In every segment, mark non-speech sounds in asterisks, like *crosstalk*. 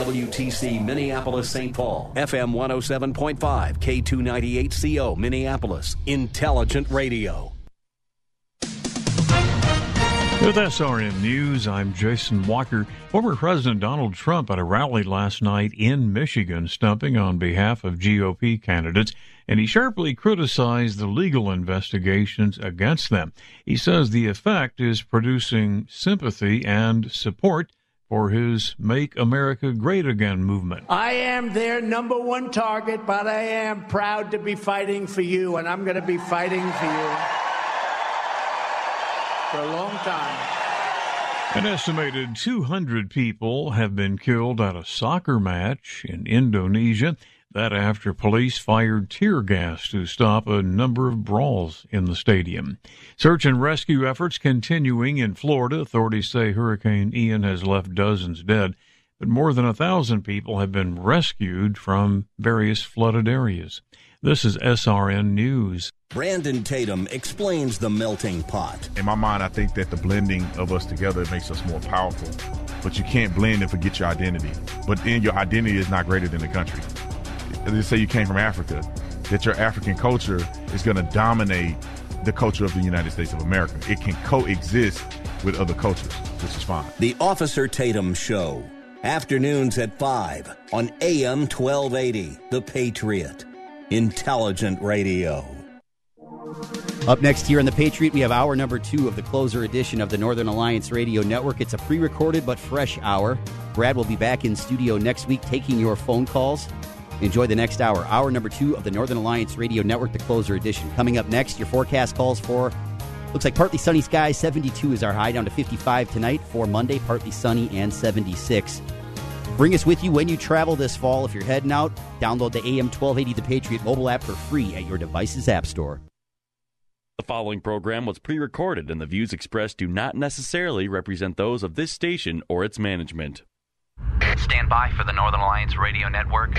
WTC Minneapolis St. Paul, FM 107.5, K298CO Minneapolis, Intelligent Radio. With SRN News, I'm Jason Walker. Former President Donald Trump at a rally last night in Michigan, stumping on behalf of GOP candidates, and he sharply criticized the legal investigations against them. He says the effect is producing sympathy and support for his Make America Great Again movement. I am their number one target, but I am proud to be fighting for you, and I'm going to be fighting for you for a long time. An estimated 200 people have been killed at a soccer match in Indonesia. That after police fired tear gas to stop a number of brawls in the stadium. Search and rescue efforts continuing in Florida. Authorities say Hurricane Ian has left dozens dead, but more than a thousand people have been rescued from various flooded areas. This is SRN News. Brandon Tatum explains the melting pot. In my mind, I think that the blending of us together makes us more powerful. But you can't blend and forget your identity. But then your identity is not greater than the country let's say you came from Africa, that your African culture is going to dominate the culture of the United States of America. It can coexist with other cultures, which is fine. The Officer Tatum Show, afternoons at 5 on AM 1280, The Patriot. Intelligent Radio. Up next here on The Patriot, we have hour number two of the closer edition of the Northern Alliance Radio Network. It's a pre recorded but fresh hour. Brad will be back in studio next week taking your phone calls. Enjoy the next hour, hour number two of the Northern Alliance Radio Network, the closer edition. Coming up next, your forecast calls for looks like partly sunny skies. 72 is our high, down to 55 tonight. For Monday, partly sunny and 76. Bring us with you when you travel this fall. If you're heading out, download the AM 1280 The Patriot mobile app for free at your device's app store. The following program was pre recorded, and the views expressed do not necessarily represent those of this station or its management. Stand by for the Northern Alliance Radio Network.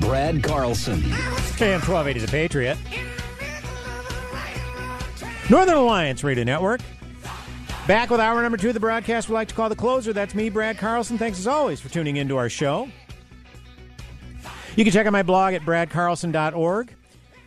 Brad Carlson. AM 1280 The Patriot. Northern Alliance Radio Network. Back with hour number two of the broadcast we like to call the closer. That's me, Brad Carlson. Thanks as always for tuning into our show. You can check out my blog at bradcarlson.org.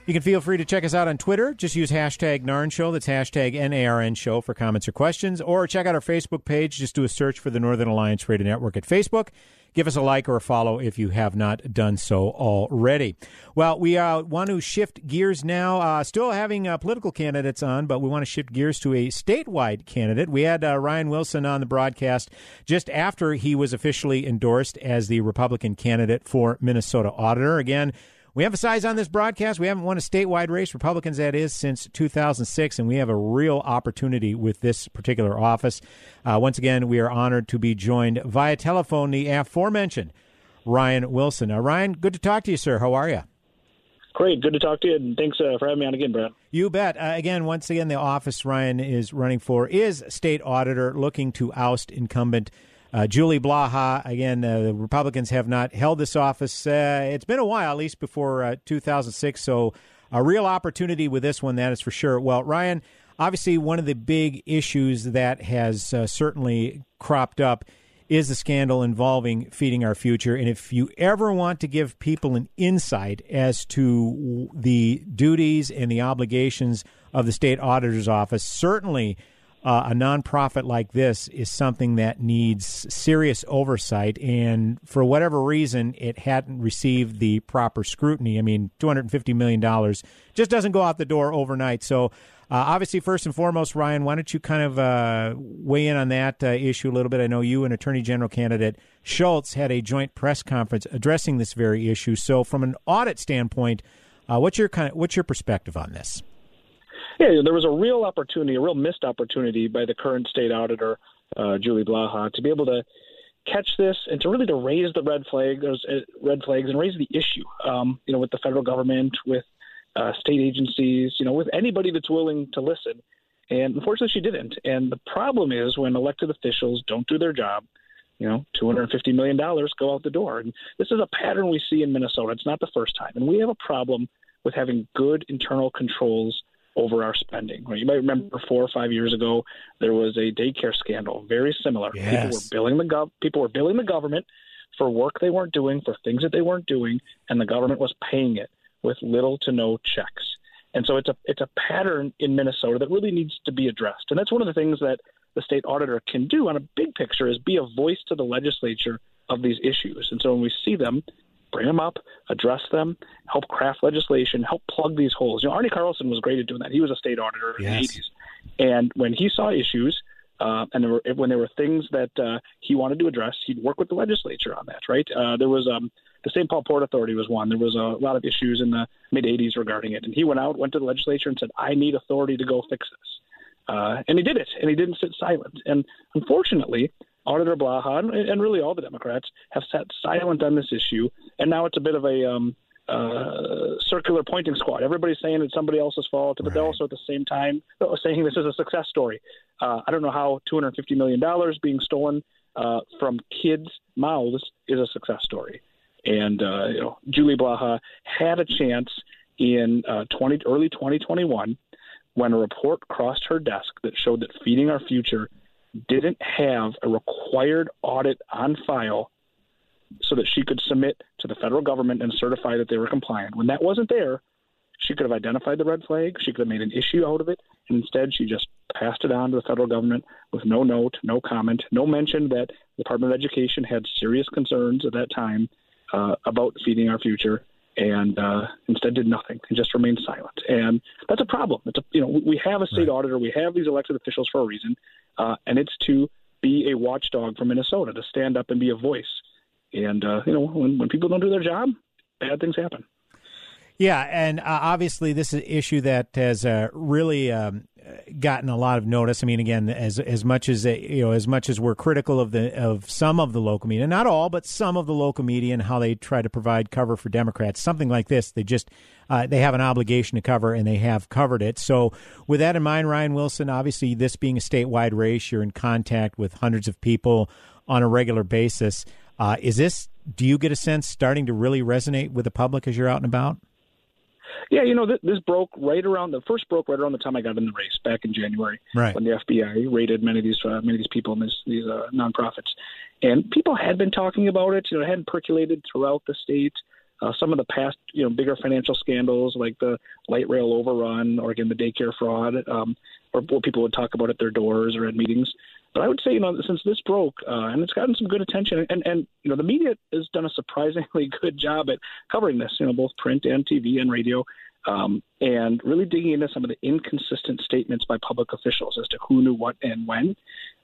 You can feel free to check us out on Twitter. Just use hashtag NARN Show. That's hashtag NARN Show for comments or questions. Or check out our Facebook page. Just do a search for the Northern Alliance Radio Network at Facebook give us a like or a follow if you have not done so already. Well, we uh, want to shift gears now. Uh, still having uh, political candidates on, but we want to shift gears to a statewide candidate. We had uh, Ryan Wilson on the broadcast just after he was officially endorsed as the Republican candidate for Minnesota Auditor. Again, we emphasize on this broadcast we haven't won a statewide race, Republicans that is, since 2006, and we have a real opportunity with this particular office. Uh, once again, we are honored to be joined via telephone, the aforementioned Ryan Wilson. Uh, Ryan, good to talk to you, sir. How are you? Great, good to talk to you, and thanks uh, for having me on again, Brad. You bet. Uh, again, once again, the office Ryan is running for is state auditor, looking to oust incumbent uh, Julie Blaha, again, uh, the Republicans have not held this office. Uh, it's been a while, at least before uh, 2006. So, a real opportunity with this one, that is for sure. Well, Ryan, obviously, one of the big issues that has uh, certainly cropped up is the scandal involving Feeding Our Future. And if you ever want to give people an insight as to the duties and the obligations of the state auditor's office, certainly uh, a nonprofit like this is something that needs serious oversight, and for whatever reason, it hadn't received the proper scrutiny. I mean, two hundred and fifty million dollars just doesn't go out the door overnight. So. Uh, obviously, first and foremost, Ryan, why don't you kind of uh, weigh in on that uh, issue a little bit? I know you and Attorney General candidate Schultz had a joint press conference addressing this very issue. So, from an audit standpoint, uh, what's your kind of what's your perspective on this? Yeah, there was a real opportunity, a real missed opportunity by the current state auditor, uh, Julie Blaha, to be able to catch this and to really to raise the red flag, those uh, red flags, and raise the issue. Um, you know, with the federal government, with uh, state agencies, you know, with anybody that's willing to listen. And unfortunately, she didn't. And the problem is when elected officials don't do their job, you know, $250 million go out the door. And this is a pattern we see in Minnesota. It's not the first time. And we have a problem with having good internal controls over our spending. You might remember four or five years ago there was a daycare scandal, very similar. Yes. People were billing the gov- people were billing the government for work they weren't doing, for things that they weren't doing, and the government was paying it with little to no checks. And so it's a it's a pattern in Minnesota that really needs to be addressed. And that's one of the things that the state auditor can do on a big picture is be a voice to the legislature of these issues. And so when we see them, bring them up, address them, help craft legislation, help plug these holes. You know, Arne Carlson was great at doing that. He was a state auditor in Yes. the 80s. And when he saw issues, uh, and there were, when there were things that uh, he wanted to address, he'd work with the legislature on that, right? Uh, there was um, the St. Paul Port Authority was one. There was a lot of issues in the mid 80s regarding it. And he went out, went to the legislature, and said, I need authority to go fix this. Uh, and he did it, and he didn't sit silent. And unfortunately, Auditor Blaha and, and really all the Democrats have sat silent on this issue, and now it's a bit of a um, uh, circular pointing squad. Everybody's saying it's somebody else's fault, but they're also at the same time uh, saying this is a success story. Uh, I don't know how $250 million being stolen uh, from kids' mouths is a success story. And uh, you know, Julie Blaha had a chance in uh, 20, early 2021 when a report crossed her desk that showed that Feeding Our Future didn't have a required audit on file so that she could submit to the federal government and certify that they were compliant. When that wasn't there, she could have identified the red flag, she could have made an issue out of it, and instead she just passed it on to the federal government with no note, no comment, no mention that the Department of Education had serious concerns at that time uh, about feeding our future, and uh, instead did nothing and just remained silent. And that's a problem. It's a, you know we have a state auditor, we have these elected officials for a reason, uh, and it's to be a watchdog for Minnesota to stand up and be a voice. And uh, you know when when people don't do their job, bad things happen. Yeah, and uh, obviously this is an issue that has uh, really um, gotten a lot of notice. I mean, again, as as much as uh, you know, as much as we're critical of the of some of the local media, not all, but some of the local media and how they try to provide cover for Democrats, something like this, they just uh, they have an obligation to cover, and they have covered it. So, with that in mind, Ryan Wilson, obviously this being a statewide race, you're in contact with hundreds of people on a regular basis. Uh, is this? Do you get a sense starting to really resonate with the public as you're out and about? Yeah, you know, th- this broke right around the first broke right around the time I got in the race back in January, Right. when the FBI raided many of these uh, many of these people and this, these uh, nonprofits, and people had been talking about it. You know, it hadn't percolated throughout the state. Uh, some of the past, you know, bigger financial scandals like the light rail overrun or again the daycare fraud, um, or what people would talk about at their doors or at meetings. But I would say, you know, since this broke, uh, and it's gotten some good attention, and, and you know, the media has done a surprisingly *laughs* good job at covering this. You know, both print and TV and radio, um, and really digging into some of the inconsistent statements by public officials as to who knew what and when.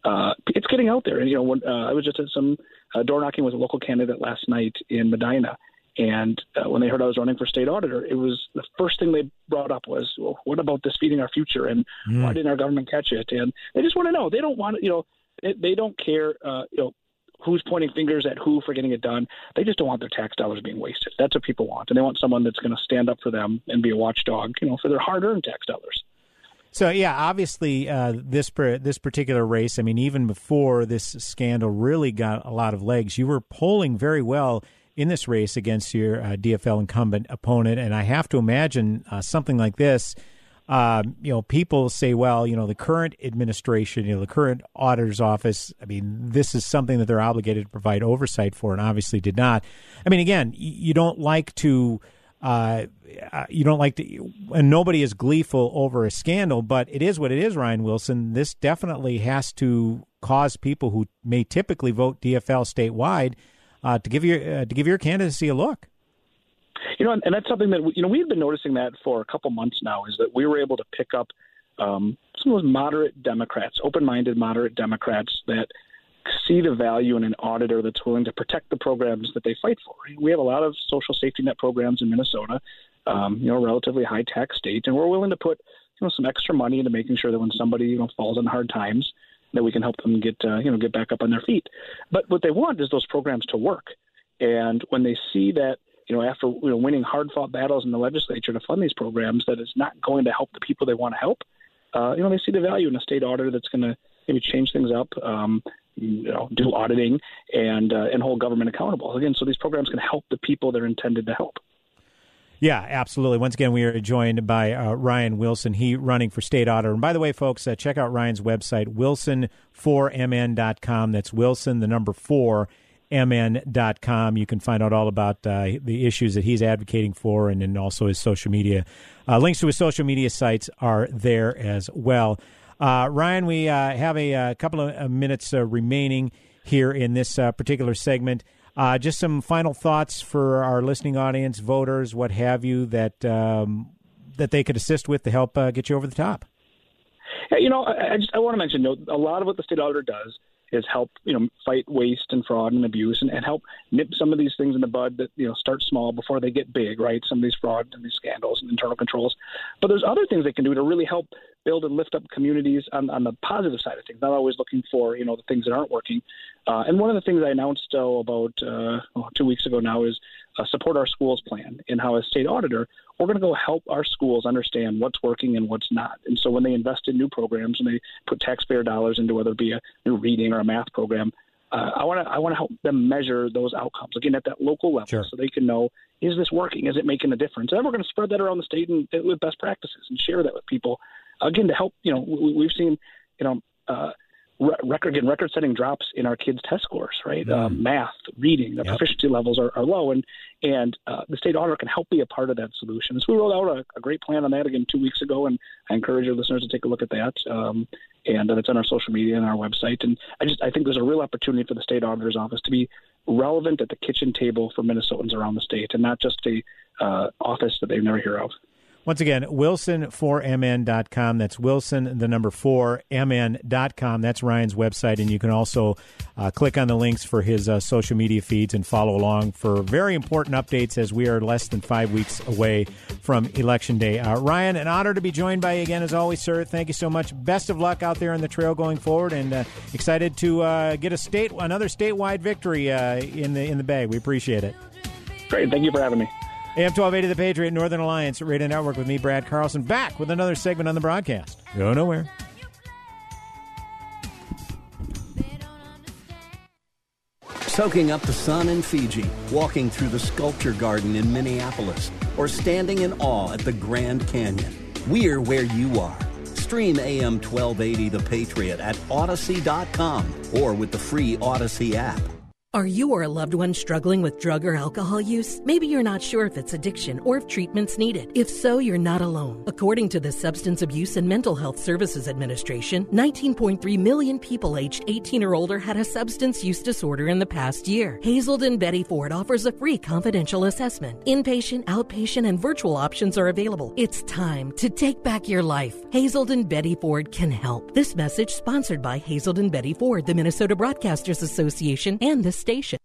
Uh, it's getting out there, and you know, when, uh, I was just at some uh, door knocking with a local candidate last night in Medina. And uh, when they heard I was running for state auditor, it was the first thing they brought up was, well, what about this feeding our future? And Mm. why didn't our government catch it? And they just want to know. They don't want, you know, they, they don't care, uh, you know, who's pointing fingers at who for getting it done. They just don't want their tax dollars being wasted. That's what people want, and they want someone that's going to stand up for them and be a watchdog, you know, for their hard-earned tax dollars. So yeah, obviously uh, this per, this particular race. I mean, even before this scandal really got a lot of legs, you were polling very well in this race against your uh, DFL incumbent opponent, and I have to imagine uh, something like this. Uh, you know, people say, well, you know, the current administration, you know, the current auditor's office. I mean, this is something that they're obligated to provide oversight for, and obviously did not. I mean, again, you don't like to uh, uh, you don't like to, and nobody is gleeful over a scandal, but it is what it is, Ryan Wilson. This definitely has to cause people who may typically vote DFL statewide uh, to give your uh, to give your candidacy a look. You know, and, and that's something that we, you know we've been noticing that for a couple months now. Is that we were able to pick up um, some of those moderate Democrats, open-minded moderate Democrats that see the value in an auditor that's willing to protect the programs that they fight for. We have a lot of social safety net programs in Minnesota, um, you know, relatively high tax state, and we're willing to put you know some extra money into making sure that when somebody you know falls on hard times, that we can help them get uh, you know get back up on their feet. But what they want is those programs to work, and when they see that you know after you know winning hard fought battles in the legislature to fund these programs, that it's not going to help the people they want to help. Uh, you know, they see the value in a state auditor that's going to maybe change things up, um, you know, do auditing and uh, and hold government accountable. Again, so these programs can help the people they're intended to help. Yeah, absolutely. Once again, we are joined by uh, Ryan Wilson. He running for state auditor. And by the way, folks, uh, check out Ryan's website, wilson4mn.com. That's Wilson, the number four, mn.com. You can find out all about uh, the issues that he's advocating for and, and also his social media. Uh, links to his social media sites are there as well. Uh, Ryan, we uh, have a, a, couple of minutes remaining here in this particular segment. Uh, just some final thoughts for our listening audience, voters, what have you, that um, that they could assist with to help uh, get you over the top. You know, I, I just I want to mention you know, a lot of what the state auditor does is help you know fight waste and fraud and abuse and, and help nip some of these things in the bud that you know start small before they get big right? Some of these fraud and these scandals and internal controls. But there's other things they can do to really help build and lift up communities on, on the positive side of things not always looking for you know the things that aren't working. Uh, and one of the things i announced about uh, oh, two weeks ago now is uh, support our schools plan and how as state auditor we're going to go help our schools understand what's working and what's not. And so when they invest in new programs and they put taxpayer dollars into whether it be a new reading or a math program, uh, I want to I want to help them measure those outcomes again at that local level, sure. so they can know is this working? Is it making a difference? And then we're going to spread that around the state and with best practices and share that with people again to help. You know, we, have seen you know. Uh, record again record setting drops in our kids test scores right mm. math reading the yep. proficiency levels are, are, low and and uh, the state auditor can help be a part of that solution so we rolled out a, a, great plan on that again two weeks ago and i encourage your listeners to take a look at that um, and it's on our social media and our website and i just i think there's a real opportunity for the state auditor's office to be relevant at the kitchen table for minnesotans around the state and not just a uh, office that they never hear of once again, wilson4mn.com. That's Wilson, the number 4mn.com. That's Ryan's website. And you can also uh, click on the links for his uh, social media feeds and follow along for very important updates as we are less than five weeks away from Election Day. Uh, Ryan, an honor to be joined by you again, as always, sir. Thank you so much. Best of luck out there on the trail going forward, and uh, excited to uh, get a state another statewide victory uh, in the in the bag. We appreciate it. Great. Thank you for having me. AM 1280 The Patriot, Northern Alliance Radio Network with me, Brad Carlson, back with another segment on the broadcast. Go nowhere. Soaking up the sun in Fiji, walking through the sculpture garden in Minneapolis, or standing in awe at the Grand Canyon. We're where you are. Stream AM 1280 The Patriot at Audacy.com or with the free Audacy app. Are you or a loved one struggling with drug or alcohol use? Maybe you're not sure if it's addiction or if treatment's needed. If so, you're not alone. According to the Substance Abuse and Mental Health Services Administration, 19.3 million people aged 18 or older had a substance use disorder in the past year. Hazelden Betty Ford offers a free confidential assessment. Inpatient, outpatient, and virtual options are available. It's time to take back your life. Hazelden Betty Ford can help. This message sponsored by Hazelden Betty Ford, the Minnesota Broadcasters Association, and the station.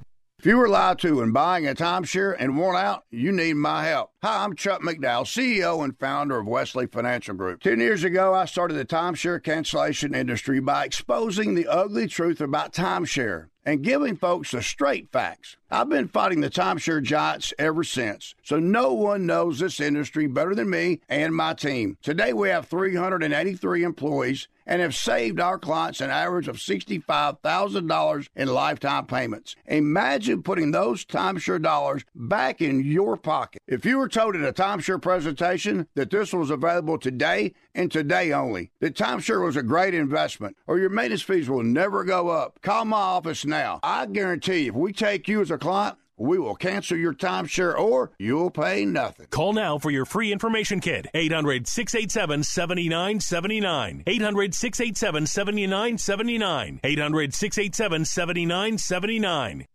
If you were lied to when buying a timeshare and want out, you need my help. Hi, I'm Chuck McDowell, CEO and founder of Wesley Financial Group. Ten years ago, I started the timeshare cancellation industry by exposing the ugly truth about timeshare and giving folks the straight facts. I've been fighting the timeshare giants ever since, so no one knows this industry better than me and my team. Today, we have 383 employees and have saved our clients an average of $65,000 in lifetime payments. Imagine putting those timeshare dollars back in your pocket. If you were told at a timeshare presentation that this was available today and today only, that timeshare was a great investment, or your maintenance fees will never go up, call my office now. I guarantee if we take you as a client, we will cancel your timeshare or you'll pay nothing. Call now for your free information kit. 800 687 7979. 800 687 7979. 800 687 7979.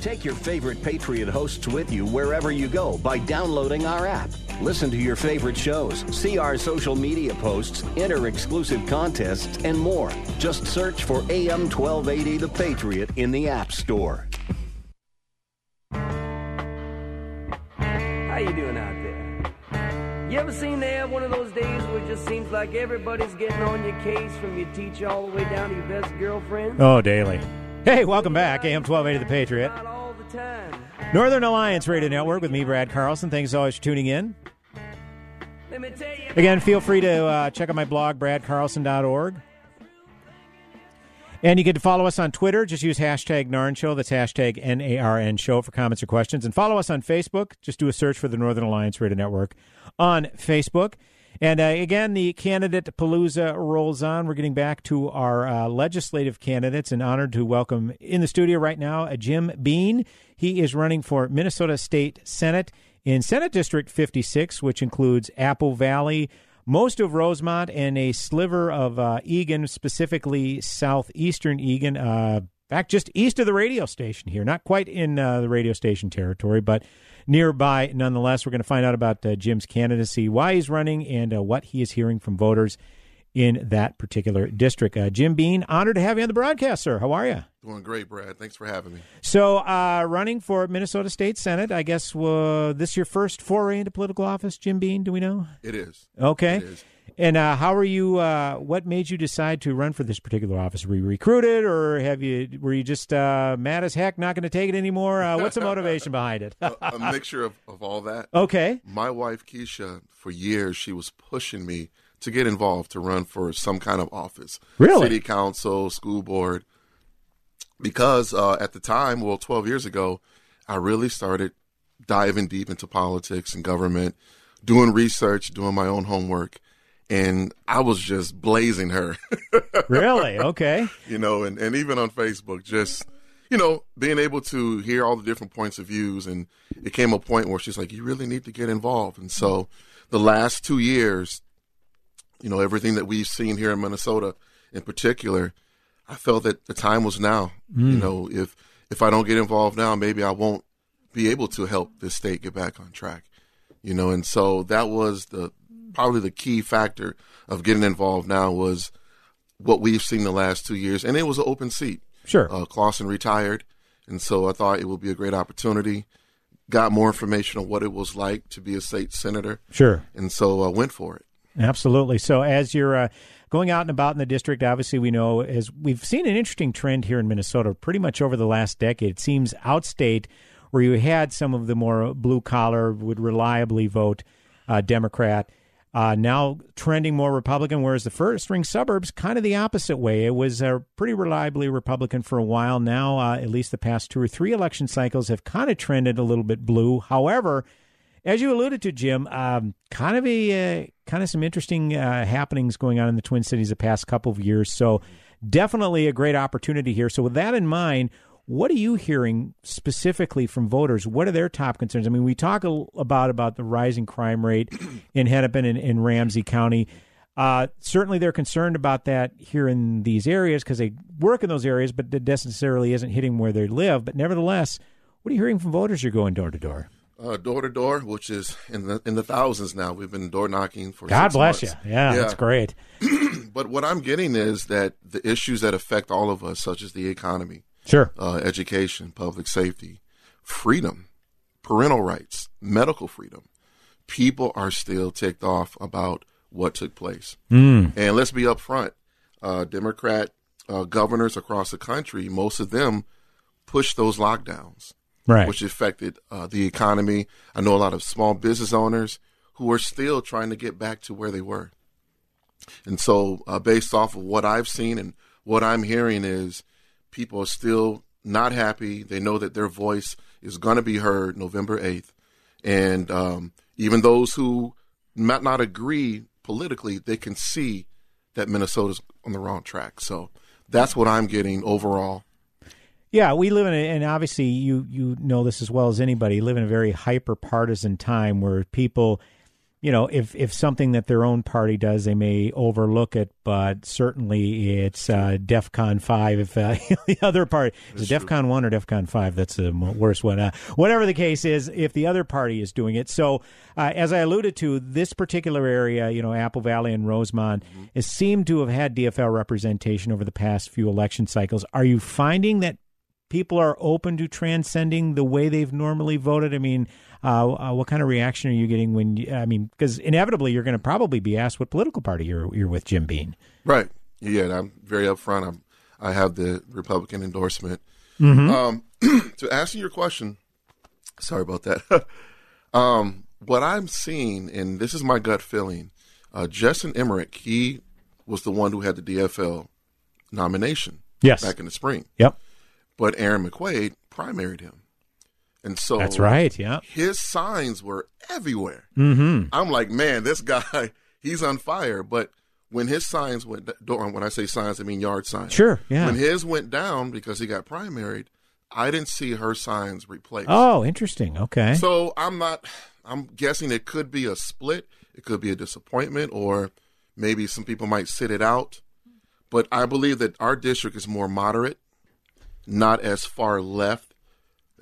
Take your favorite Patriot hosts with you wherever you go by downloading our app. Listen to your favorite shows, see our social media posts, enter exclusive contests, and more. Just search for AM 1280 The Patriot in the App Store. How you doing out there? You ever seen they have one of those days where it just seems like everybody's getting on your case from your teacher all the way down to your best girlfriend? Oh, daily. Hey, welcome back. AM 1280 The Patriot. All the time. Northern Alliance Radio Network with me, Brad Carlson. Thanks always for tuning in. Let me tell you. Again, feel free to uh, check out my blog, bradcarlson.org. And you can follow us on Twitter. Just use hashtag NARN Show. That's hashtag N A R N Show for comments or questions. And follow us on Facebook. Just do a search for the Northern Alliance Radio Network on Facebook. And uh, again, the candidate palooza rolls on. We're getting back to our uh, legislative candidates and honored to welcome in the studio right now uh, Jim Bean. He is running for Minnesota State Senate in Senate District 56, which includes Apple Valley, most of Rosemount, and a sliver of uh, Eagan, specifically southeastern Eagan. Uh, fact, just east of the radio station here, not quite in uh, the radio station territory, but nearby nonetheless. We're going to find out about uh, Jim's candidacy, why he's running, and uh, what he is hearing from voters in that particular district. Uh, Jim Bean, honored to have you on the broadcast, sir. How are you? Doing great, Brad. Thanks for having me. So, uh, running for Minnesota State Senate, I guess uh, this your first foray into political office, Jim Bean? Do we know? It is. Okay. It is. And uh, how are you? Uh, what made you decide to run for this particular office? Were you recruited, or have you? Were you just uh, mad as heck, not going to take it anymore? Uh, what's the motivation behind it? *laughs* a, a mixture of, of all that. Okay. My wife Keisha, for years, she was pushing me to get involved to run for some kind of office. Really? City council, school board. Because uh, at the time, well, 12 years ago, I really started diving deep into politics and government, doing research, doing my own homework. And I was just blazing her. *laughs* really? Okay. You know, and, and even on Facebook, just, you know, being able to hear all the different points of views. And it came a point where she's like, you really need to get involved. And so the last two years, you know, everything that we've seen here in Minnesota in particular, I felt that the time was now. Mm. You know, if if I don't get involved now, maybe I won't be able to help this state get back on track. You know, and so that was the probably the key factor of getting involved now was what we've seen the last two years, and it was an open seat. Sure, uh, Clausen retired, and so I thought it would be a great opportunity. Got more information on what it was like to be a state senator. Sure, and so I went for it. Absolutely. So as you're uh, going out and about in the district, obviously we know as we've seen an interesting trend here in Minnesota pretty much over the last decade. It seems outstate where you had some of the more blue collar would reliably vote uh, Democrat. Uh, now trending more Republican, whereas the first ring suburbs kind of the opposite way. It was uh, pretty reliably Republican for a while. Now, uh, at least the past two or three election cycles have kind of trended a little bit blue. However, as you alluded to, Jim, um, kind of a uh, kind of some interesting uh, happenings going on in the Twin Cities the past couple of years. So definitely a great opportunity here. So with that in mind, what are you hearing specifically from voters? What are their top concerns? I mean, we talk about about the rising crime rate in Hennepin and in Ramsey County. Uh, certainly, they're concerned about that here in these areas because they work in those areas, but it necessarily isn't hitting where they live. But nevertheless, what are you hearing from voters? You're going door to door. Uh, door to door, which is in the in the thousands now. We've been door knocking for. God bless months. you. Yeah, that's great. *clears throat* but what I'm getting is that the issues that affect all of us, such as the economy, Sure. uh, education, public safety, freedom, parental rights, medical freedom, people are still ticked off about what took place. Mm. And let's be upfront: uh, Democrat uh, governors across the country, most of them pushed those lockdowns, Right. which affected uh, the economy. I know a lot of small business owners who are still trying to get back to where they were. And so, uh, based off of what I've seen and what I'm hearing, is people are still not happy. They know that their voice is going to be heard November 8th. And um, even those who might not agree politically, they can see that Minnesota's on the wrong track. So that's what I'm getting overall. Yeah, we live in, a, and obviously you you know this as well as anybody. Live in a very hyper partisan time where people, you know, if if something that their own party does, they may overlook it, but certainly it's uh, DefCon five. If uh, *laughs* the other party is it DefCon one or DefCon five, that's the worst one. Uh, whatever the case is, if the other party is doing it, so uh, as I alluded to, this particular area, you know, Apple Valley and Rosemount, has seemed to have had DFL representation over the past few election cycles. Are you finding that people are open to transcending the way they've normally voted? I mean, uh, uh, what kind of reaction are you getting when? You, I mean, because inevitably you're going to probably be asked what political party you're you're with, Jim Bean. Right. Yeah, I'm very upfront. I'm, I have the Republican endorsement. Mhm. Um, *clears throat* to answer your question, sorry about that. *laughs* um, what I'm seeing, and this is my gut feeling, uh, Justin Emmerich, he was the one who had the DFL nomination Yes. back in the spring. Yep. But Erin Maye Quade primaried him. And so That's right, yeah. His signs were everywhere. Mhm. I'm like, man, this guy, *laughs* he's on fire. But when his signs went down, when I say signs, I mean yard signs. Sure, yeah. When his went down because he got primaried, I didn't see her signs replaced. Oh, interesting. Okay. So I'm not. I'm guessing it could be a split. It could be a disappointment, or maybe some people might sit it out. But I believe that our district is more moderate, not as far left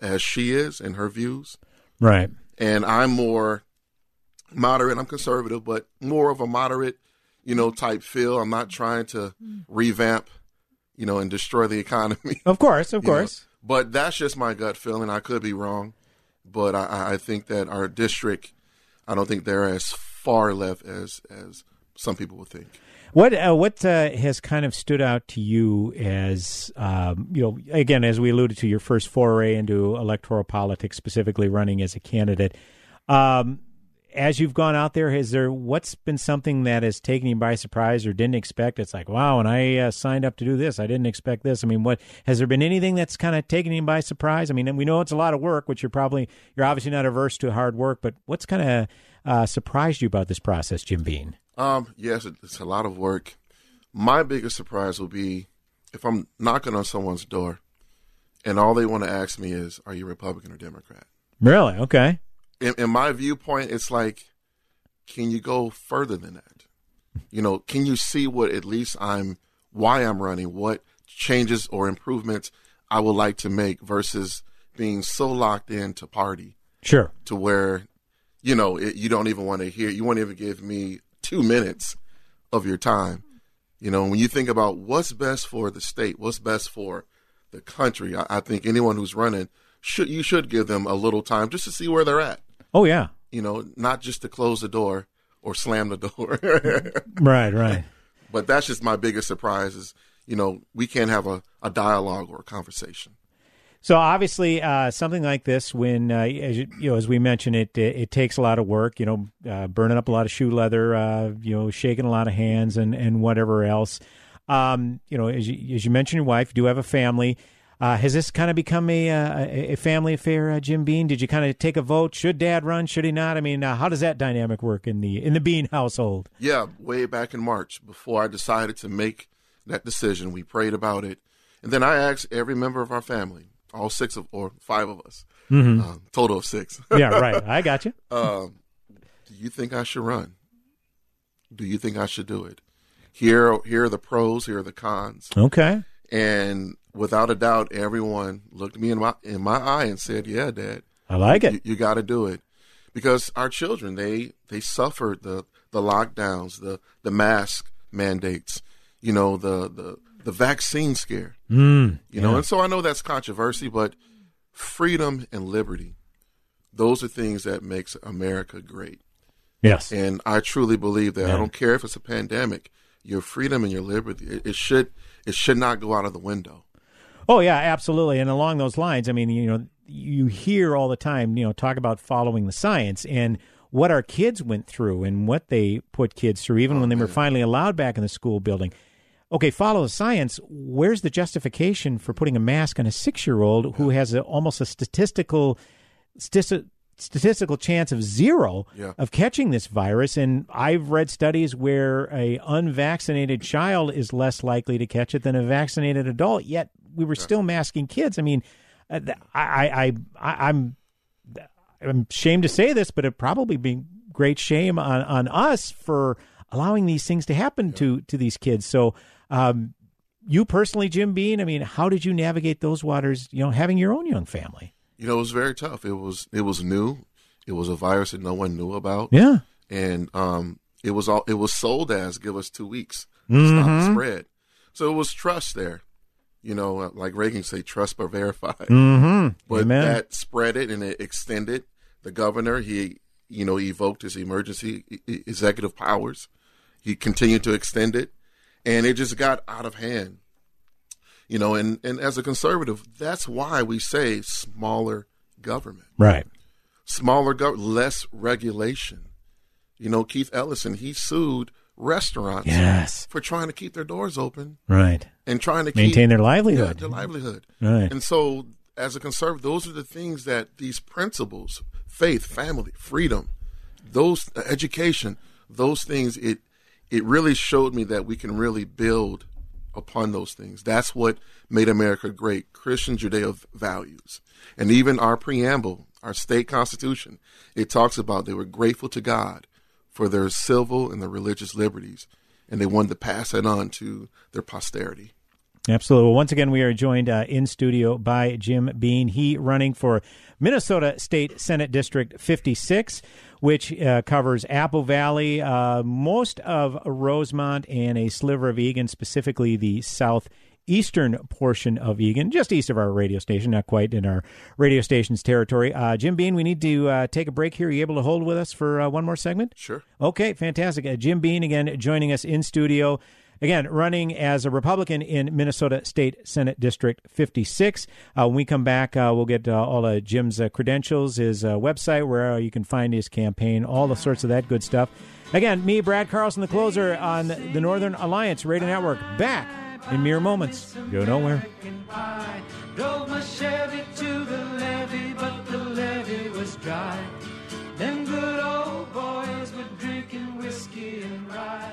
as she is in her views. Right. And I'm more moderate. I'm conservative, but more of a moderate, you know, type feel. I'm not trying to revamp, you know, and destroy the *laughs* economy. Of course, of You know, course. but that's just my gut feeling. I could be wrong, but I, I think that our district, I don't think they're as far left as as some people would think. What uh, what uh, has kind of stood out to you as um, you know? Again, as we alluded to, your first foray into electoral politics, specifically running as a candidate. Um, as you've gone out there, has there what's been something that has taken you by surprise or didn't expect? It's like, wow, and I uh, signed up to do this, I didn't expect this. I mean, what has there been anything that's kind of taken you by surprise? I mean, we know it's a lot of work, which you're probably you're obviously not averse to hard work, but what's kind of uh, surprised you about this process, Jim Bean? Um, yes, it's a lot of work. My biggest surprise will be if I'm knocking on someone's door, and all they want to ask me is, "Are you Republican or Democrat?" Really? Okay. in, in my viewpoint, it's like, can you go further than that? You know, can you see what at least I'm, why I'm running, what changes or improvements I would like to make versus being so locked into party Sure. to where, you know, it, you don't even want to hear, you won't even give me two minutes of your time. You know, when you think about what's best for the state, what's best for the country, I, I think anyone who's running should you should give them a little time just to see where they're at Oh yeah. you know, not just to close the door or slam the door. *laughs* Right. Right. But that's just my biggest surprise is, you know, we can't have a, a dialogue or a conversation. So obviously, uh, something like this, when uh, as you, you know, as we mentioned, it, it it takes a lot of work. You know, uh, burning up a lot of shoe leather, uh, you know, shaking a lot of hands, and and whatever else. Um, you know, as you, as you mentioned, your wife, you do have a family. Uh, has this kind of become a uh, a a family affair, Jim Bean? Did you kind of take a vote? Should Dad run? Should he not? I mean, how does that dynamic work in the in the Bean household? Yeah, way back in March, before I decided to make that decision, we prayed about it. And then I asked every member of our family, all six of, or five of us, Mhm. um, total of six. Yeah, right. *laughs* I got you. Um, do you think I should run? Do you think I should do it? Here, here are the pros. Here are the cons. Okay. And without a doubt, everyone looked me in my in my eye and said, "Yeah, Dad, I like it. You, you got to do it." Because our children, they they suffered the the lockdowns, the the mask mandates, you know, the the the vaccine scare. Mm, you know, and so I know that's controversy, but freedom and liberty, those are things that makes America great. Yes. And I truly believe that. Yeah. I don't care if it's a pandemic, your freedom and your liberty, it, it should it should not go out of the window. Oh yeah, absolutely. And along those lines, I mean, you know, you hear all the time, you know, talk about following the science and what our kids went through and what they put kids through, even when they were finally allowed back in the school building. Okay, follow the science. Where's the justification for putting a mask on a six-year-old who has a, almost a statistical stati- statistical chance of zero Yeah. of catching this virus? And I've read studies where a unvaccinated child is less likely to catch it than a vaccinated adult. Yet we were still masking kids. I mean, uh, I, I, I, I'm, I'm ashamed to say this, but it probably be great shame on, on us for allowing these things to happen to to these kids. So, um, you personally, Jim Bean, I mean, how did you navigate those waters? You know, having your own young family. You know, it was very tough. It was it was new. It was a virus that no one knew about. Yeah. And um it was all it was sold as give us two weeks to stop the Mhm. spread. So it was trust there. You know, like Reagan say, trust but verify. Mhm. But Amen. that spread it and it extended. The governor, he you know, evoked his emergency executive powers. He continued to extend it, and it just got out of hand. You know, and, and as a conservative, that's why we say smaller government. Right. Smaller government, less regulation. You know, Keith Ellison, he sued restaurants Yes. for trying to keep their doors open. Right. And trying to Maintain keep, their livelihood. Yeah, their livelihood. Right. And so as a conservative, those are the things that these principles, faith, family, freedom, those education, those things it it really showed me that we can really build upon those things. That's what made America great, Christian Judeo values. And even our preamble, our state constitution, it talks about they were grateful to God for their civil and their religious liberties, and they wanted to pass that on to their posterity. Absolutely. Well, once again, we are joined uh, in studio by Jim Bean. He running for Minnesota State Senate District 56, which uh, covers Apple Valley, uh, most of Rosemount, and a sliver of Eagan, specifically the southeastern portion of Eagan, just east of our radio station, not quite in our radio station's territory. Uh, Jim Bean, we need to uh, take a break here. Are you able to hold with us for uh, one more segment? Sure. Okay, fantastic. Uh, Jim Bean again joining us in studio. Again, running as a Republican in Minnesota State Senate District 56. Uh, when we come back, uh, we'll get uh, all of Jim's uh, credentials, his uh, website, where you can find his campaign, all the sorts of that good stuff. Again, me, Brad Carlson, the closer on the Northern Alliance Radio Network. Back in mere moments. Go nowhere. Drove my Chevy to the levee, but the levee was dry. Good old boys were drinking whiskey and rye,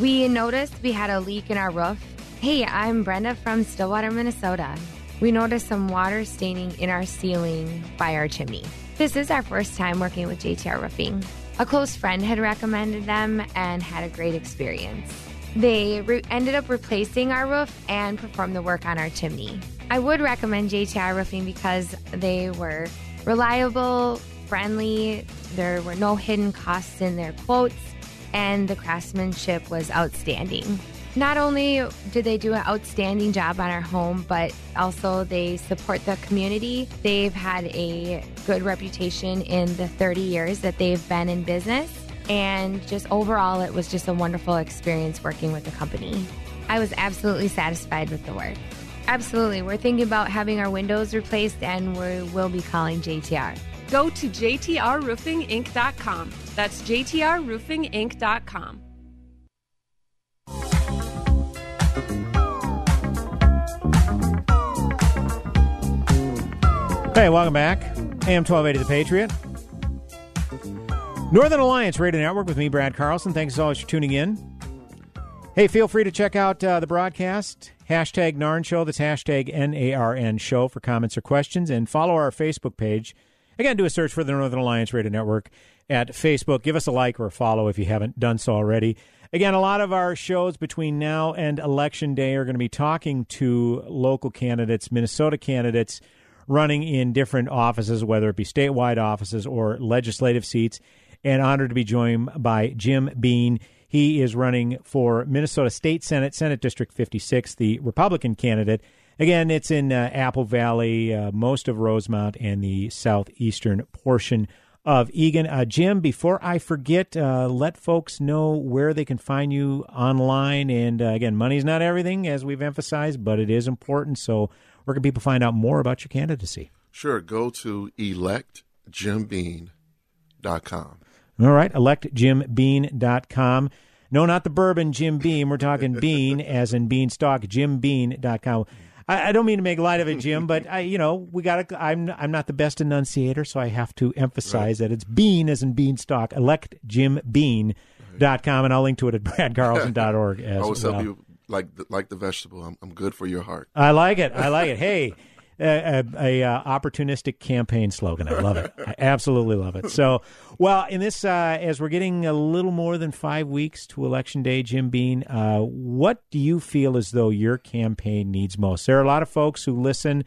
We noticed we had a leak in our roof. Hey, I'm Brenda from Stillwater, Minnesota. We noticed some water staining in our ceiling by our chimney. This is our first time working with JTR Roofing. A close friend had recommended them and had a great experience. They re- ended up replacing our roof and performed the work on our chimney. I would recommend JTR Roofing because they were reliable, friendly, there were no hidden costs in their quotes, and the craftsmanship was outstanding. Not only did they do an outstanding job on our home, but also they support the community. They've had a good reputation in the 30 years that they've been in business. And just overall, it was just a wonderful experience working with the company. I was absolutely satisfied with the work. Absolutely. We're thinking about having our windows replaced and we will be calling JTR. Go to jtrroofinginc.com. That's jtrroofinginc.com. Hey, welcome back. Am 1280 The Patriot. Northern Alliance Radio Network with me, Brad Carlson. Thanks as always for tuning in. Hey, feel free to check out uh, the broadcast. Hashtag NARN Show. That's hashtag N-A-R-N Show for comments or questions. And follow our Facebook page. Again, do a search for the Northern Alliance Radio Network at Facebook. Give us a like or a follow if you haven't done so already. Again, a lot of our shows between now and Election Day are going to be talking to local candidates, Minnesota candidates running in different offices, whether it be statewide offices or legislative seats. And honored to be joined by Jim Bean. He is running for Minnesota State Senate, Senate District 56, the Republican candidate. Again, it's in uh, Apple Valley, uh, most of Rosemount, and the southeastern portion of Eagan. Uh, Jim, before I forget, uh, let folks know where they can find you online. And uh, again, money's not everything, as we've emphasized, but it is important. So, where can people find out more about your candidacy? Sure. Go to electjimbean.com. All right, electjimbean.com. No, not the bourbon Jim Beam. We're talking *laughs* bean as in beanstalk, jimbean.com. I, I don't mean to make light of it, Jim, but *laughs* I, you know, we got to, I'm, I'm not the best enunciator, so I have to emphasize right. that it's bean as in beanstalk, electjimbean.com, and I'll link to it at *laughs* bradcarlson.org as I always well. tell people, like the, like the vegetable, I'm, I'm good for your heart. I like it. I like it. Hey, a, a, a uh, opportunistic campaign slogan. I love it. I absolutely love it. So, well, in this, uh, as we're getting a little more than five weeks to election day, Jim Bean, uh, what do you feel as though your campaign needs most? There are a lot of folks who listen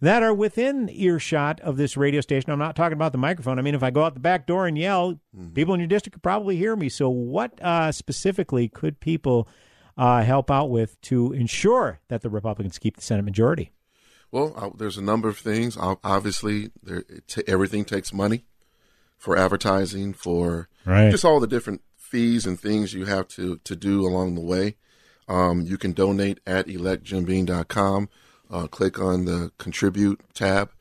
that are within earshot of this radio station. I'm not talking about the microphone. I mean, if I go out the back door and yell, mm-hmm. people in your district could probably hear me. So, what uh, specifically could people uh, help out with to ensure that the Republicans keep the Senate majority? Well, I, there's a number of things. Obviously, there, t- everything takes money for advertising, for right. just all the different fees and things you have to, to do along the way. Um, you can donate at electjimbean.com. Uh, click on the contribute tab.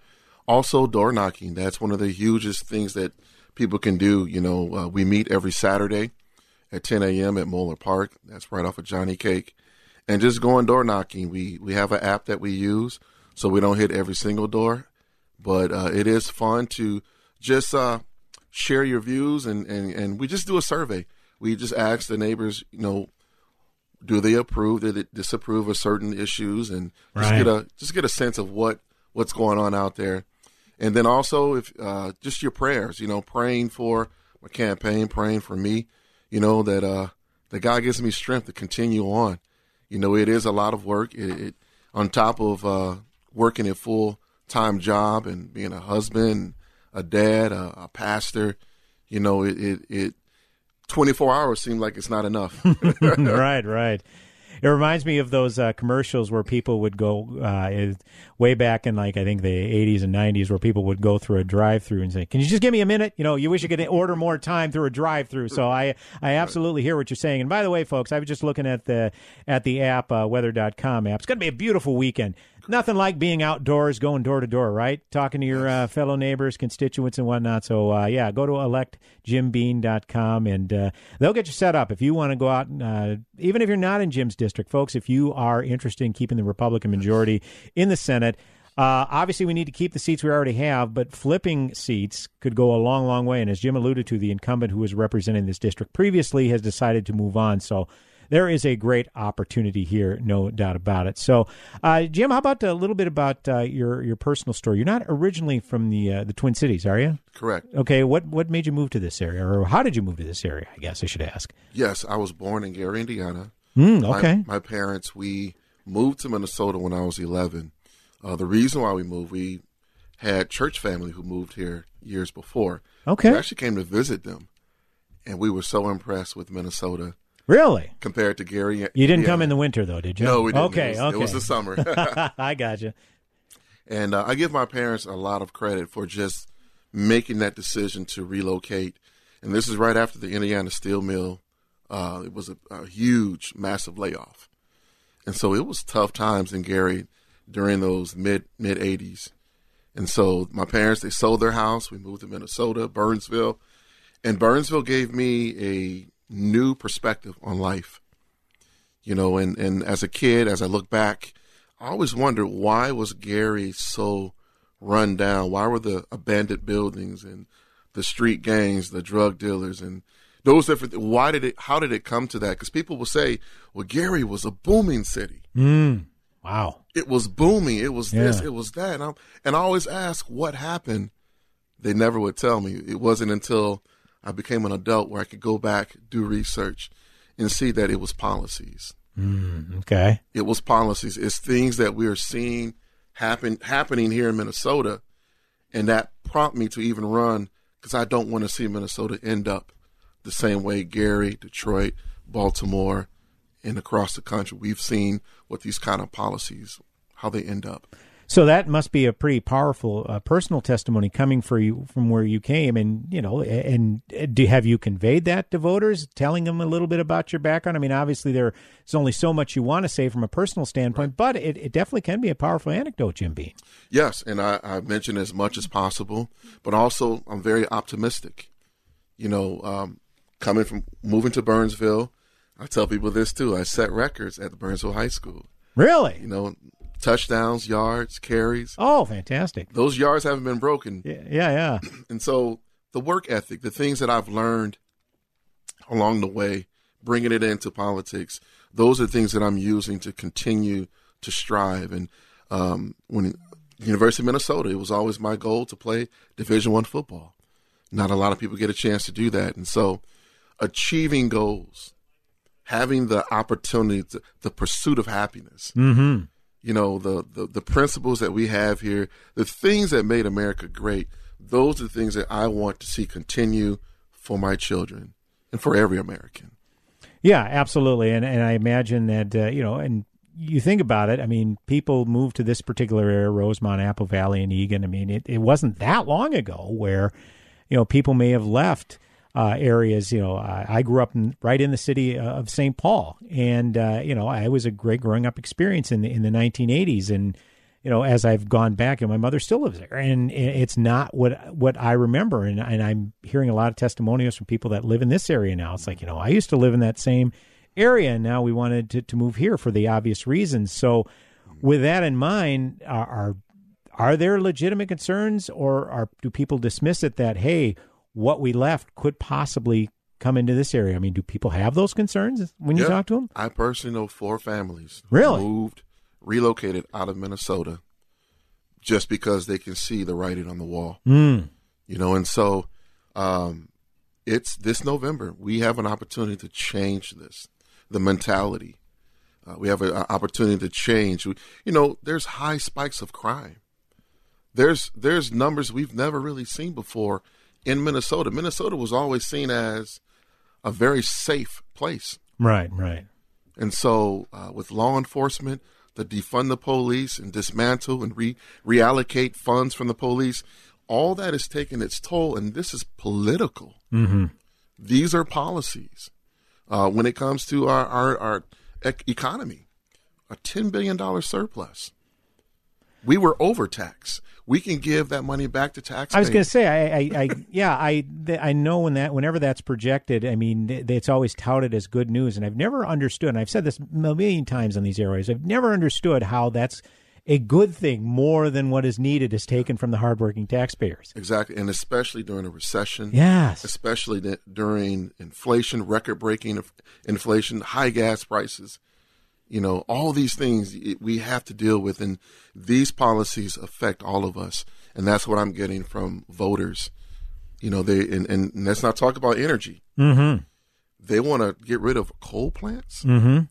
Also, door knocking. That's one of the hugest things that people can do. You know, uh, we meet every Saturday at 10 a.m. at Moeller Park. That's right off of Johnny Cake. And just going door knocking. We, we have an app that we use so we don't hit every single door. But uh, it is fun to just uh, share your views, and, and, and we just do a survey. We just ask the neighbors, you know, do they approve, do they disapprove of certain issues, and just Right. get a just get a sense of what what's going on out there. And then also, if uh, just your prayers, you know, praying for my campaign, praying for me, you know, that uh, that God gives me strength to continue on. You know, it is a lot of work. It, it on top of uh, working a full time job and being a husband, a dad, a, a pastor. you know, it it, it 24 hours seemed like it's not enough. *laughs* *laughs* right, right. It reminds me of those uh, commercials where people would go uh, way back in like I think the 80s and 90s, where people would go through a drive-through and say, "Can you just give me a minute?" You know, you wish you could order more time through a drive-through. So I I absolutely hear what you're saying. And by the way, folks, I was just looking at the at the app uh, weather.com app. It's going to be a beautiful weekend. Nothing like being outdoors, going door to door, right? Talking to your uh, fellow neighbors, constituents, and whatnot. So, uh, yeah, go to electjimbean.com and uh, they'll get you set up. If you want to go out, uh, even if you're not in Jim's district, folks, if you are interested in keeping the Republican majority in the Senate, uh, obviously, we need to keep the seats we already have, but flipping seats could go a long, long way. And as Jim alluded to, the incumbent who was representing this district previously has decided to move on. So there is a great opportunity here, no doubt about it. So, uh, Jim, how about a little bit about uh, your your personal story? You're not originally from the uh, the Twin Cities, are you? Correct. Okay. What what made you move to this area, or how did you move to this area? I guess I should ask. Yes, I was born in Gary, Indiana. Mm, My- okay. My, parents, we moved to Minnesota when I was 11. Uh, the reason why we moved, we had church family who moved here years before. Okay. We actually came to visit them, and we were so impressed with Minnesota Really? compared to Gary. You didn't come in the winter, though, did you? No, we didn't. Okay. It was, okay. It was the summer. *laughs* *laughs* I got you. And uh, I give my parents a lot of credit for just making that decision to relocate. And this is right after the Indiana steel mill. Uh, it was a, a huge, massive layoff, and so it was tough times in Gary during those mid mid '80s. And so my parents they sold their house. We moved to Minnesota, Burnsville, and Burnsville gave me a new perspective on life. You know, and and as a kid, as I look back, I always wondered why was Gary so run down? Why were the abandoned buildings and the street gangs, the drug dealers, and those different? Why did it? How did it come to that? Because people will say, "Well, Gary was a booming city. Mm. Wow. It was booming. It was this. It was that." And, and I always ask, "What happened?" They never would tell me. It wasn't until I became an adult where I could go back, do research, and see that it was policies. Mm, okay. It was policies. It's things that we are seeing happen happening here in Minnesota, and that prompt me to even run because I don't want to see Minnesota end up the same way Gary, Detroit, Baltimore, and across the country. We've seen what these kind of policies how they end up. So that must be a pretty powerful uh, personal testimony coming for you from where you came, and you know, and, and do have you conveyed that to voters, telling them a little bit about your background? I mean, obviously there's only so much you want to say from a personal standpoint, but it, it definitely can be a powerful anecdote, Jim Bean. Yes, and I, I mentioned as much as possible, but also I'm very optimistic. You know, um, coming from moving to Burnsville, I tell people this too. I set records at the Burnsville High School. Really? You know, touchdowns, yards, carries. Oh, fantastic! Those yards haven't been broken. Yeah, yeah, yeah. *clears throat* And so the work ethic, the things that I've learned along the way, bringing it into politics, those are things that I'm using to continue to strive. And um, when University of Minnesota, it was always my goal to play Division One football. Not a lot of people get a chance to do that, and so achieving goals, having the opportunity, to, the pursuit of happiness. Mm-hmm. You know the, the the principles that we have here, the things that made America great. Those are the things that I want to see continue for my children and for every American. Yeah, absolutely, and and I imagine that uh, you know, and you think about it. I mean, people moved to this particular area, Rosemount, Apple Valley, and Eagan. I mean, it, it wasn't that long ago where you know people may have left uh, areas. You know, I, I grew up in, right in the city of St. Paul, and uh, you know, I was a great growing up experience in the in the 1980s, and you know, as I've gone back, and my mother still lives there, and it's not what what I remember, and and I'm hearing a lot of testimonials from people that live in this area now. It's like you know, I used to live in that same area, and now we wanted to, to move here for the obvious reasons. So, with that in mind, are, are are there legitimate concerns, or are do people dismiss it that hey, what we left could possibly come into this area? I mean, do people have those concerns when you Yeah. talk to them? I personally know four families who Really? moved, relocated out of Minnesota just because they can see the writing on the wall. Mm. You know, and so um, it's this November. We have an opportunity to change this, the mentality. Uh, we have an opportunity to change. We- You know, there's high spikes of crime. There's there's numbers we've never really seen before in Minnesota. Minnesota was always seen as a very safe place. Right, right. And so, uh, with law enforcement, to defund the police and dismantle and re- reallocate funds from the police, all that is taking its toll, and this is political. Mm-hmm. These are policies. Uh, when it comes to our, our, our ec- economy, a $10 billion surplus. We were overtaxed. We can give that money back to taxpayers. I was going to say, I, I, I *laughs* yeah, I, th- I know when that, whenever that's projected, I mean, th- it's always touted as good news, and I've never understood. And I've said this a million times on these airways. I've never understood how that's a good thing more than what is needed is taken from the hardworking taxpayers. Exactly, and especially during a recession. Yes. Especially during inflation, record-breaking inflation, high gas prices. You know, all these things we have to deal with, and these policies affect all of us, and that's what I'm getting from voters. You know, they and, and let's not talk about energy. Mm-hmm. They want to get rid of coal plants. Mm-hmm.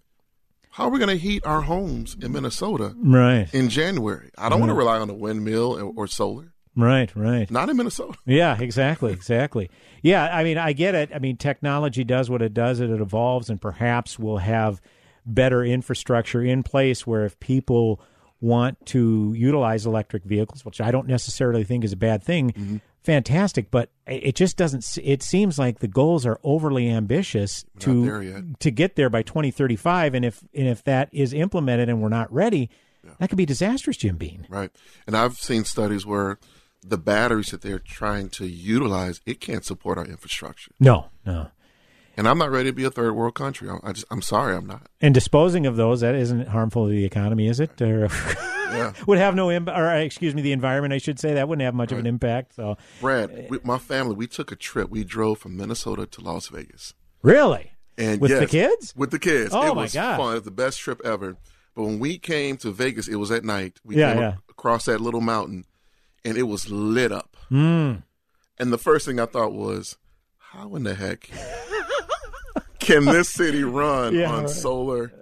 How are we going to heat our homes in Minnesota Right. in January? I don't want to rely on a windmill or, or solar. Right, right. Not in Minnesota. Yeah, exactly, exactly. Yeah, I mean, I get it. I mean, technology does what it does, and it evolves, and perhaps we'll have better infrastructure in place where if people want to utilize electric vehicles, which I don't necessarily think is a bad thing, mm-hmm. fantastic. But it just doesn't. It seems like the goals are overly ambitious We're not there yet. to to get there by 2035, and if and if that is implemented and we're not ready, that could be disastrous, Jim Bean. Right. And I've seen studies where the batteries that they're trying to utilize, it can't support our infrastructure. No, no. And I'm not ready to be a third world country. I, I just, I'm sorry, I'm not. And disposing of those, that isn't harmful to the economy, is it? Or *laughs* *laughs* would have no impact, or excuse me, the environment, I should say. That wouldn't have much of an impact. So, Brad, we, my family, we took a trip. We drove from Minnesota to Las Vegas. really? And With the kids? With the kids. Oh, it my was God. fun. It was the best trip ever. But when we came to Vegas, it was at night. We Yeah, came yeah. across that little mountain and it was lit up. Mm. And the first thing I thought was, how in the heck can this city run Yeah, on right. solar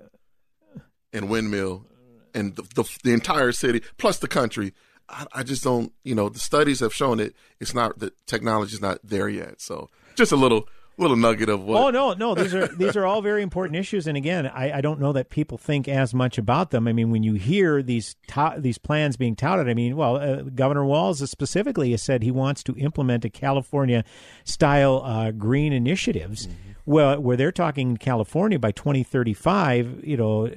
and windmill and the, the, the entire city plus the country? I, I just don't, you know, the studies have shown it. It's not, the technology is not there yet. So just a little, little nugget of what. Oh no, no, these are these are all very important issues. And again, I, I don't know that people think as much about them. I mean, when you hear these to, these plans being touted, I mean, well, uh, Governor Walz specifically has said he wants to implement a California style uh, green initiatives. Well, where they're talking California by 2035, you know,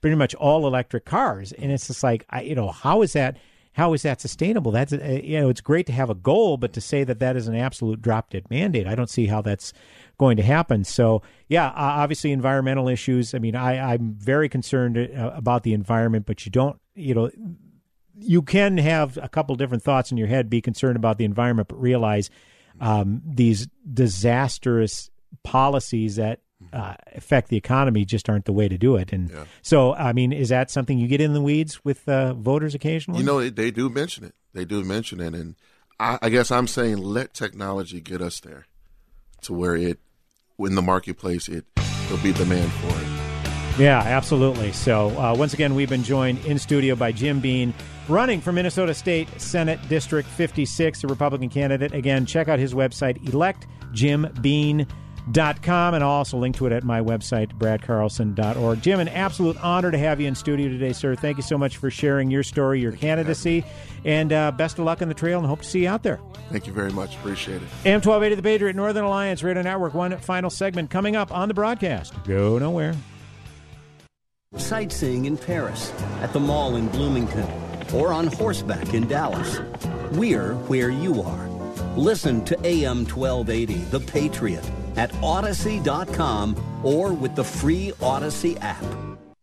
pretty much all electric cars, and it's just like, I, you know, how is that? How is that sustainable? That's uh, you know, it's great to have a goal, but to say that that is an absolute drop dead mandate, I don't see how that's going to happen. So, yeah, obviously environmental issues. I mean, I, I'm very concerned uh, about the environment, but you don't, you know, you can have a couple different thoughts in your head, be concerned about the environment, but realize um, these disastrous policies that uh, affect the economy just aren't the way to do it. And so, I mean, is that something you get in the weeds with uh, voters occasionally? You know, they, they do mention it. They do mention it, and I, I guess I'm saying let technology get us there, to where it, in the marketplace, it there'll be demand for it. Yeah, absolutely. So, uh, once again, we've been joined in studio by Jim Bean, running for Minnesota State Senate District 56, the Republican candidate. Again, check out his website, electjimbean.com, and I'll also link to it at my website, bradcarlson.org. Jim, an absolute honor to have you in studio today, sir. Thank you so much for sharing your story, your candidacy, and uh, best of luck on the trail, and hope to see you out there. Thank you very much. Appreciate it. AM 1280 The Patriot, Northern Alliance Radio Network. One final segment coming up on the broadcast. Go nowhere. Sightseeing in Paris, at the mall in Bloomington, or on horseback in Dallas. We're where you are. Listen to AM 1280, The Patriot, at Odyssey.com or with the free Odyssey app.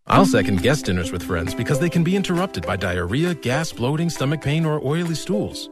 I'll second guest dinners with friends because they can be interrupted by diarrhea, gas, bloating, stomach pain, or oily stools.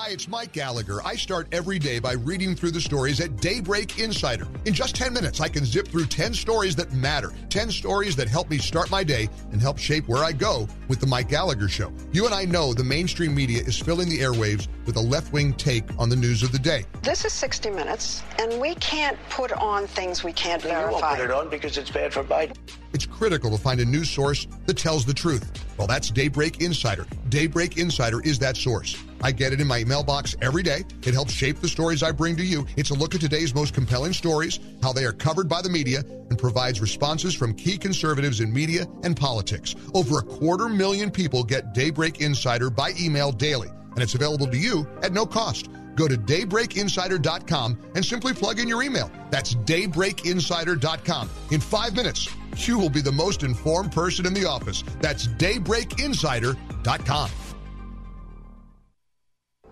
Hi, it's Mike Gallagher. I start every day by reading through the stories at Daybreak Insider. In just 10 minutes, I can zip through 10 stories that matter, 10 stories that help me start my day and help shape where I go with The Mike Gallagher Show. You and I know the mainstream media is filling the airwaves with a left wing take on the news of the day. This is 60 Minutes, and we can't put on things we can't You won't put it on because it's bad for Biden. It's critical to find a news source that tells the truth. Well, that's Daybreak Insider. Daybreak Insider is that source. I get it in my mailbox every day. It helps shape the stories I bring to you. It's a look at today's most compelling stories, how they are covered by the media, and provides responses from key conservatives in media and politics. Over a quarter million people get Daybreak Insider by email daily, and it's available to you at no cost. Go to daybreakinsider.com and simply plug in your email. That's daybreakinsider.com. In five minutes, you will be the most informed person in the office. That's daybreakinsider.com.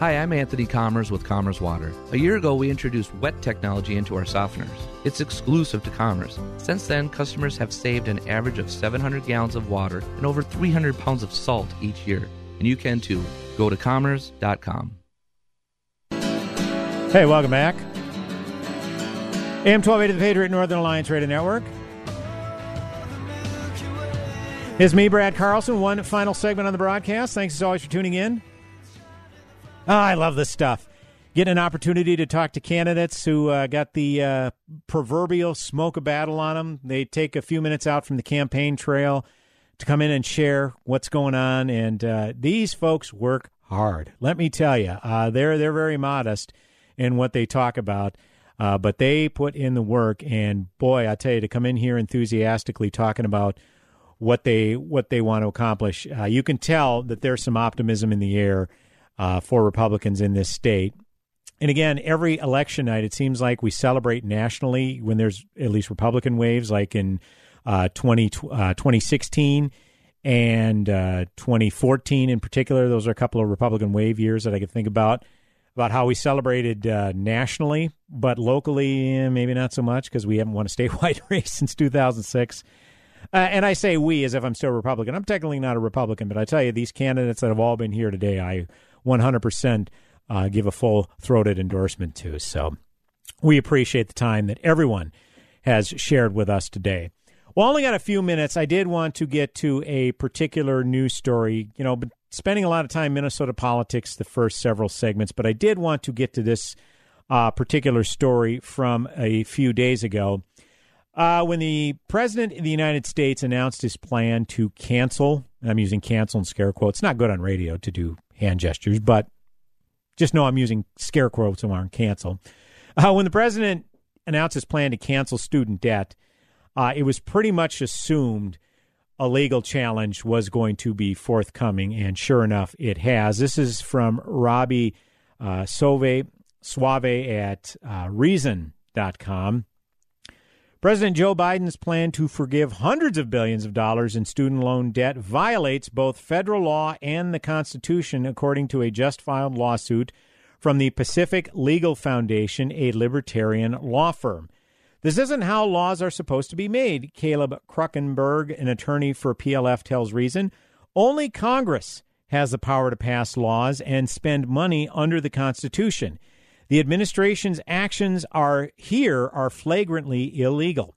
Hi, I'm Anthony Commerce with Commerce Water. A year ago, we introduced wet technology into our softeners. It's exclusive to Commerce. Since then, customers have saved an average of 700 gallons of water and over 300 pounds of salt each year. And you can too. Go to commerce.com. Hey, welcome back. AM 1280 The Patriot Northern Alliance Radio Network. It's me, Brad Carlson. One final segment on the broadcast. Thanks as always for tuning in. Ah, I love this stuff. Getting an opportunity to talk to candidates who uh, got the uh, proverbial smoke a battle on them. They take a few minutes out from the campaign trail to come in and share what's going on. And uh, these folks work hard. Let me tell you, uh, they're they're very modest in what they talk about, uh, but they put in the work. And boy, I tell you, to come in here enthusiastically talking about what they what they want to accomplish, uh, you can tell that there's some optimism in the air uh, for Republicans in this state. And again, every election night, it seems like we celebrate nationally when there's at least Republican waves, like in uh, 20, uh, 2016 and uh, 2014 in particular. Those are a couple of Republican wave years that I could think about, about how we celebrated uh, nationally, but locally, eh, maybe not so much because we haven't won a statewide *laughs* race since 2006. Uh, and I say we as if I'm still a Republican. I'm technically not a Republican, but I tell you, these candidates that have all been here today, I 100% uh, give a full throated endorsement to. So we appreciate the time that everyone has shared with us today. Well, only got a few minutes. I did want to get to a particular news story. You know, spending a lot of time in Minnesota politics the first several segments, but I did want to get to this uh, particular story from a few days ago. Uh, when the president of the United States announced his plan to cancel, and I'm using cancel in scare quotes. It's not good on radio to do hand gestures, but just know I'm using scare quotes on cancel. Uh, when the president announced his plan to cancel student debt, uh, it was pretty much assumed a legal challenge was going to be forthcoming, and sure enough, it has. This is from Robby uh, Suave, Suave at uh, Reason.com. President Joe Biden's plan to forgive hundreds of billions of dollars in student loan debt violates both federal law and the Constitution, according to a just filed lawsuit from the Pacific Legal Foundation, a libertarian law firm. This isn't how laws are supposed to be made, Caleb Kruckenberg, an attorney for PLF, tells Reason. Only Congress has the power to pass laws and spend money under the Constitution. The administration's actions are here are flagrantly illegal.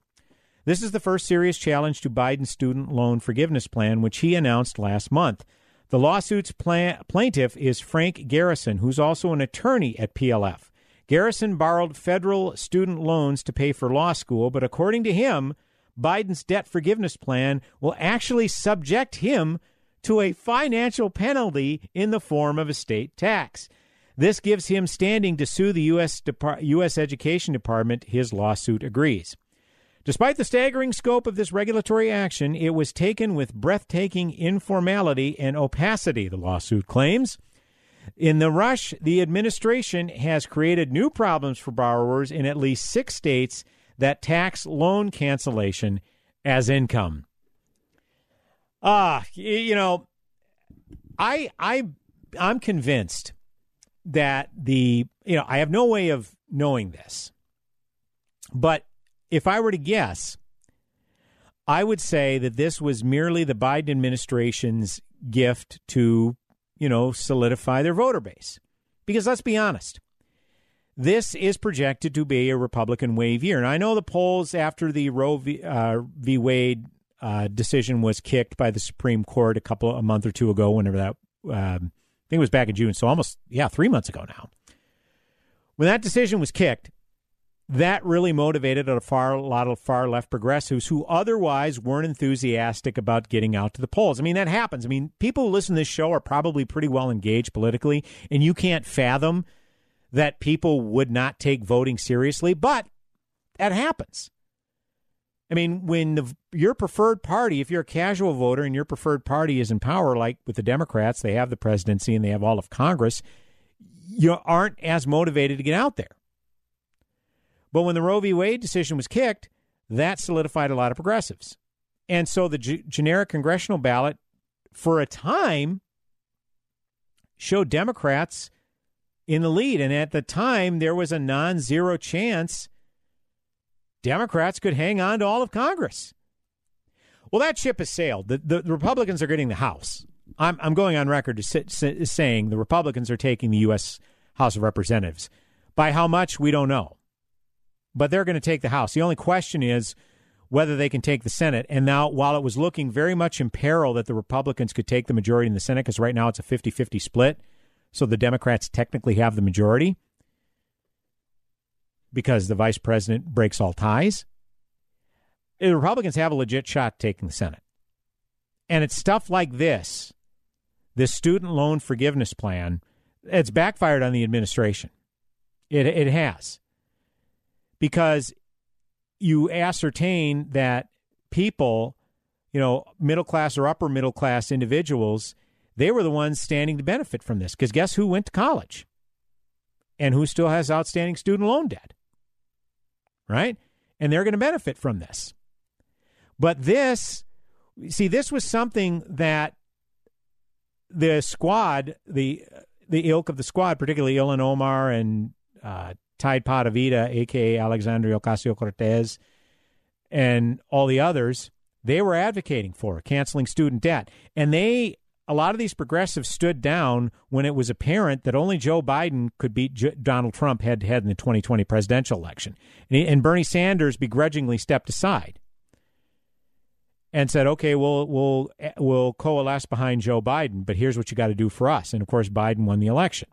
This is the first serious challenge to Biden's student loan forgiveness plan, which he announced last month. The lawsuit's pla- plaintiff is Frank Garrison, who's also an attorney at PLF. Garrison borrowed federal student loans to pay for law school, but according to him, Biden's debt forgiveness plan will actually subject him to a financial penalty in the form of a state tax. This gives him standing to sue the U.S. Depart- U.S. Education Department. His lawsuit agrees. Despite the staggering scope of this regulatory action, it was taken with breathtaking informality and opacity, the lawsuit claims. In the rush, the administration has created new problems for borrowers in at least six states that tax loan cancellation as income. Ah, you know, I I I'm convinced that the you know I have no way of knowing this, but if I were to guess, I would say that this was merely the Biden administration's gift to you know solidify their voter base, because let's be honest. This is projected to be a Republican wave year. And I know the polls after the Roe v. Uh, v. Wade uh, decision was kicked by the Supreme Court a couple a month or two ago, whenever that um, think it was back in June, so almost yeah, three months ago now. When that decision was kicked, that really motivated a far a lot of far left progressives who otherwise weren't enthusiastic about getting out to the polls. I mean, that happens. I mean, people who listen to this show are probably pretty well engaged politically, and you can't fathom that people would not take voting seriously, but that happens. I mean, when the, your preferred party, if you're a casual voter and your preferred party is in power, like with the Democrats, they have the presidency and they have all of Congress, you aren't as motivated to get out there. But when the Roe v. Wade decision was kicked, that solidified a lot of progressives. And so the g- generic congressional ballot, for a time, showed Democrats in the lead. And at the time, there was a non zero chance Democrats could hang on to all of Congress. Well, that ship has sailed. The, the, the Republicans are getting the House. I'm, I'm going on record to sit, sit, saying the Republicans are taking the U.S. House of Representatives. By how much, we don't know. But they're going to take the House. The only question is whether they can take the Senate. And now, while it was looking very much in peril that the Republicans could take the majority in the Senate, because right now it's a 50 50 split, so the Democrats technically have the majority because the vice president breaks all ties. The Republicans have a legit shot taking the Senate. And it's stuff like this, this student loan forgiveness plan, it's backfired on the administration. It, it has. Because you ascertain that people, you know, middle class or upper middle class individuals, they were the ones standing to benefit from this. Because guess who went to college? And who still has outstanding student loan debt? Right? And they're going to benefit from this. But this, see, this was something that the squad, the the ilk of the squad, particularly Ilhan Omar and uh, Tide Potavita, aka Alexandria Ocasio Cortez, and all the others, they were advocating for canceling student debt, and they a lot of these progressives stood down when it was apparent that only Joe Biden could beat J- Donald Trump head to head in the 2020 presidential election. And, he, and, Bernie Sanders begrudgingly stepped aside and said, "Okay, we'll we'll we'll coalesce behind Joe Biden, but here's what you got to do for us." And of course, Biden won the election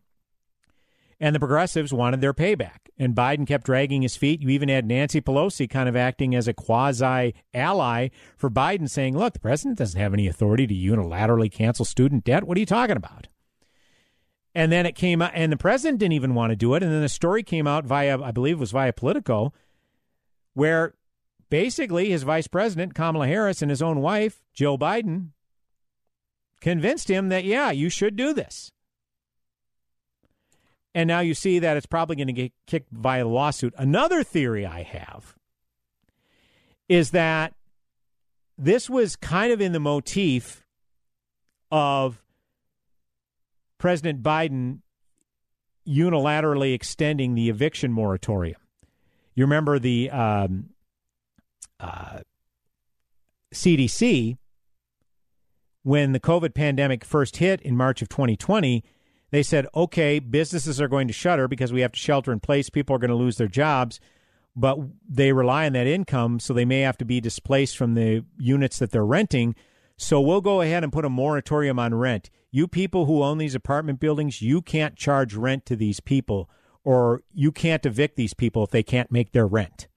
and the progressives wanted their payback. And Biden kept dragging his feet. You even had Nancy Pelosi kind of acting as a quasi ally for Biden, saying, look, the president doesn't have any authority to unilaterally cancel student debt. What are you talking about? And then it came out, and the president didn't even want to do it. And then the story came out via, I believe it was via Politico, where basically his vice president, Kamala Harris, and his own wife, Joe Biden, convinced him that, yeah, you should do this. And now you see that it's probably going to get kicked by a lawsuit. Another theory I have is that this was kind of in the motif of President Biden unilaterally extending the eviction moratorium. You remember the um, uh, CDC, when the COVID pandemic first hit in March of 2020, they said, okay, businesses are going to shutter because we have to shelter in place. People are going to lose their jobs, but they rely on that income, so they may have to be displaced from the units that they're renting. So we'll go ahead and put a moratorium on rent. You people who own these apartment buildings, you can't charge rent to these people, or you can't evict these people if they can't make their rent.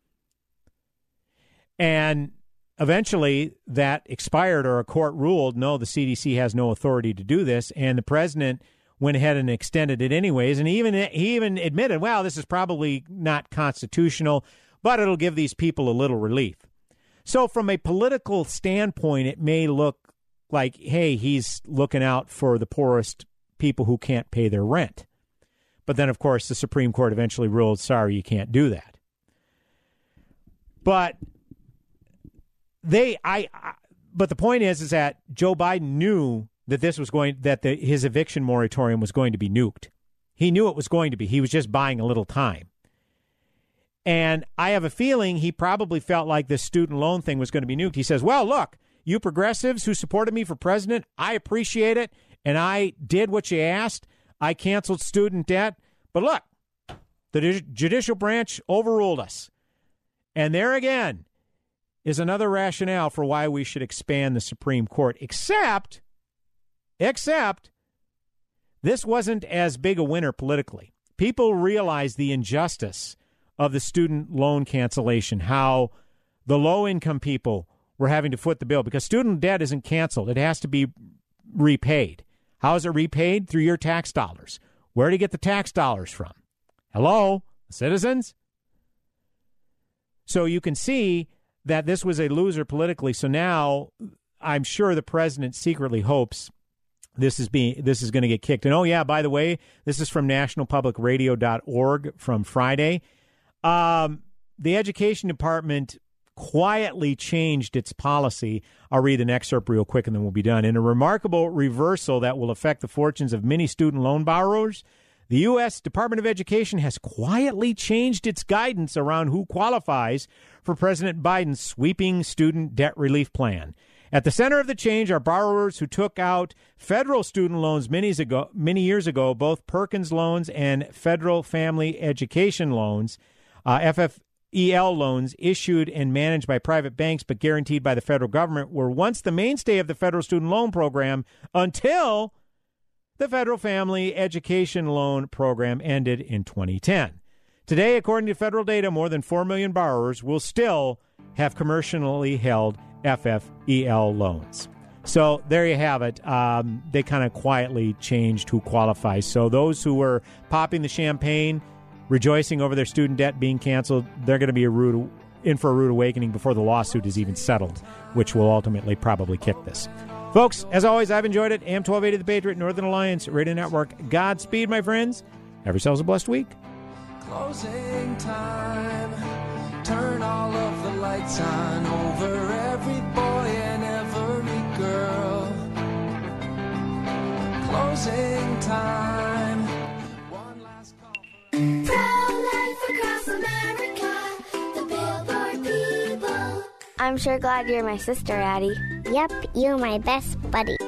And eventually that expired or a court ruled no, the CDC has no authority to do this. And the president went ahead and extended it anyways. And even, he even admitted, well, this is probably not constitutional, but it'll give these people a little relief. So, from a political standpoint, it may look like, hey, he's looking out for the poorest people who can't pay their rent. But then, of course, the Supreme Court eventually ruled, sorry, you can't do that. But they, I, I but the point is, is that Joe Biden knew that this was going, that the, his eviction moratorium was going to be nuked. He knew it was going to be. He was just buying a little time. And I have a feeling he probably felt like this student loan thing was going to be nuked. He says, Well, look, you progressives who supported me for president, I appreciate it. And I did what you asked. I canceled student debt. But look, the judicial branch overruled us. And there again is another rationale for why we should expand the Supreme Court, except, except, this wasn't as big a winner politically. People realized the injustice of the student loan cancellation, how the low income people were having to foot the bill because student debt isn't canceled, it has to be repaid. How is it repaid? Through your tax dollars. Where do you get the tax dollars from? Hello, citizens? So you can see that this was a loser politically. So now I'm sure the president secretly hopes this is being this is going to get kicked. And oh yeah, by the way, this is from nationalpublicradio.org from Friday. Um, the education department quietly changed its policy. I'll read an excerpt real quick and then we'll be done. In a remarkable reversal that will affect the fortunes of many student loan borrowers, the U.S. Department of Education has quietly changed its guidance around who qualifies for President Biden's sweeping student debt relief plan. At the center of the change are borrowers who took out federal student loans many, ago, many years ago, both Perkins loans and federal family education loans. Uh, FFEL loans issued and managed by private banks but guaranteed by the federal government were once the mainstay of the federal student loan program until the federal family education loan program ended in 2010. Today, according to federal data, more than 4 million borrowers will still have commercially held FFEL loans. So there you have it. Um, they kind of quietly changed who qualifies. So those who were popping the champagne, rejoicing over their student debt being canceled, they're going to be a rude, in for a rude awakening before the lawsuit is even settled, which will ultimately probably kick this. Folks, as always, I've enjoyed it. AM 1280 The Patriot, Northern Alliance, Radio Network. Godspeed, my friends. Have yourselves a blessed week. Closing time. Turn all of the lights on over every boy and every girl. Closing time. One last call. Pro-life across America, the billboard people. I'm sure glad you're my sister, Addie. Yep, you're my best buddy.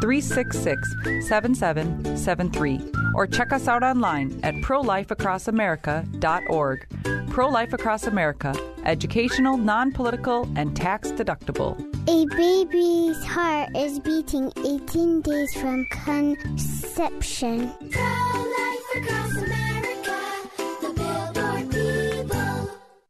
366 7773 or check us out online at prolifeacrossamerica.org. Pro Life Across America, educational, non political, and tax deductible. A baby's heart is beating 18 days from conception. Pro-life across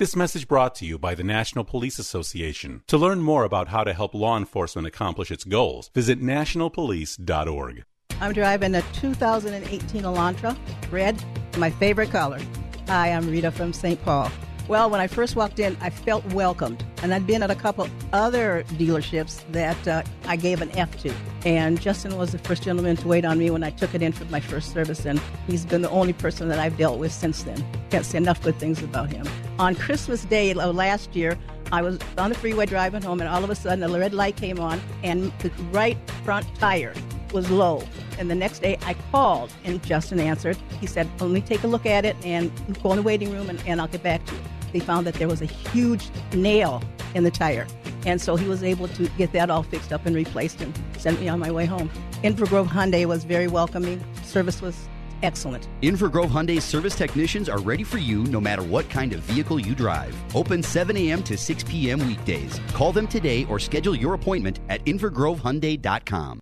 This message brought to you by the National Police Association. To learn more about how to help law enforcement accomplish its goals, visit nationalpolice.org. I'm driving a 2018 Elantra, red, my favorite color. Hi, I'm Rita from St. Paul. Well, when I first walked in, I felt welcomed. And I'd been at a couple other dealerships that uh, I gave an F to. And Justin was the first gentleman to wait on me when I took it in for my first service. And he's been the only person that I've dealt with since then. Can't say enough good things about him. On Christmas Day last year, I was on the freeway driving home, and all of a sudden, a red light came on, and the right front tire was low. And the next day I called and Justin answered. He said, me take a look at it and go in the waiting room and, and I'll get back to you they found that there was a huge nail in the tire. And so he was able to get that all fixed up and replaced and sent me on my way home. Inver Grove Hyundai was very welcoming. Service was excellent. Inver Grove Hyundai service technicians are ready for you no matter what kind of vehicle you drive. Open 7 a.m. to 6 p.m. weekdays. Call them today or schedule your appointment at invergrovehyundai.com.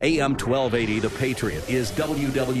AM 1280 The Patriot is WW